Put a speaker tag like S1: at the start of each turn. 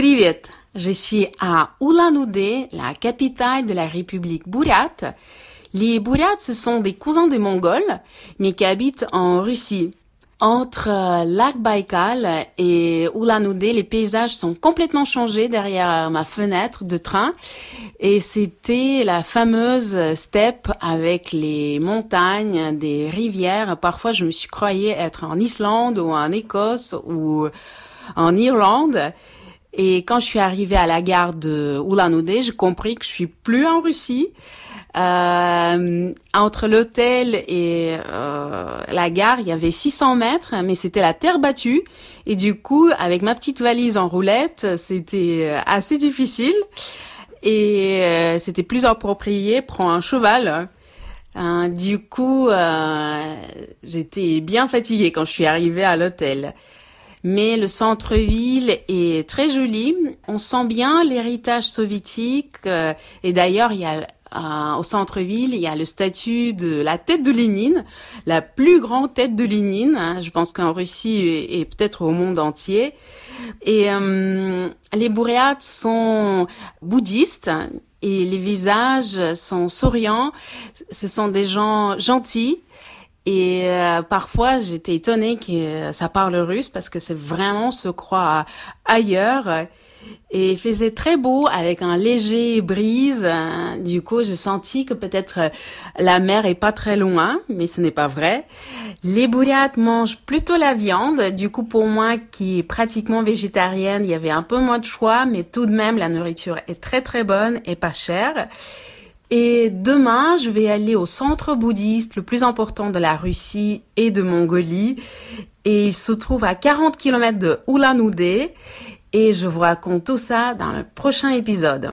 S1: Привет! Je suis à Ulan-Ude, la capitale de la République bouriate. Les Bouriates, ce sont des cousins des Mongols, mais qui habitent en Russie. Entre euh, lac Baïkal et Ulan-Ude, les paysages sont complètement changés derrière ma fenêtre de train. Et c'était la fameuse steppe avec les montagnes, des rivières. Parfois, je me suis croyée être en Islande ou en Écosse ou en Irlande. Et quand je suis arrivée à la gare de Ulan-Ude, j'ai compris que je suis plus en Russie. Euh, entre l'hôtel et euh, la gare, il y avait 600 mètres, mais c'était la terre battue. Et du coup, avec ma petite valise en roulette, c'était assez difficile. Et euh, c'était plus approprié prendre un cheval. Euh, du coup, euh, j'étais bien fatiguée quand je suis arrivée à l'hôtel mais le centre-ville est très joli. On sent bien l'héritage soviétique. euh, et d'ailleurs, il y a euh, au centre-ville, il y a le statut de la tête de Lénine, la plus grande tête de Lénine. hein, je pense qu'en Russie et, et peut-être au monde entier. Et euh, les Bouriates sont bouddhistes. Et les visages sont souriants. Ce sont des gens gentils. Et euh, parfois, j'étais étonnée que ça parle russe parce que c'est vraiment se croire ailleurs. Et il faisait très beau avec un léger brise. Du coup, j'ai senti que peut-être la mer est pas très loin, mais ce n'est pas vrai. Les Bouriates mangent plutôt la viande. Du coup, pour moi qui est pratiquement végétarienne, il y avait un peu moins de choix, mais tout de même, la nourriture est très très bonne et pas chère. Et demain, je vais aller au centre bouddhiste le plus important de la Russie et de Mongolie. Et il se trouve à 40 km de Ulan-Ude. Et je vous raconte tout ça dans le prochain épisode.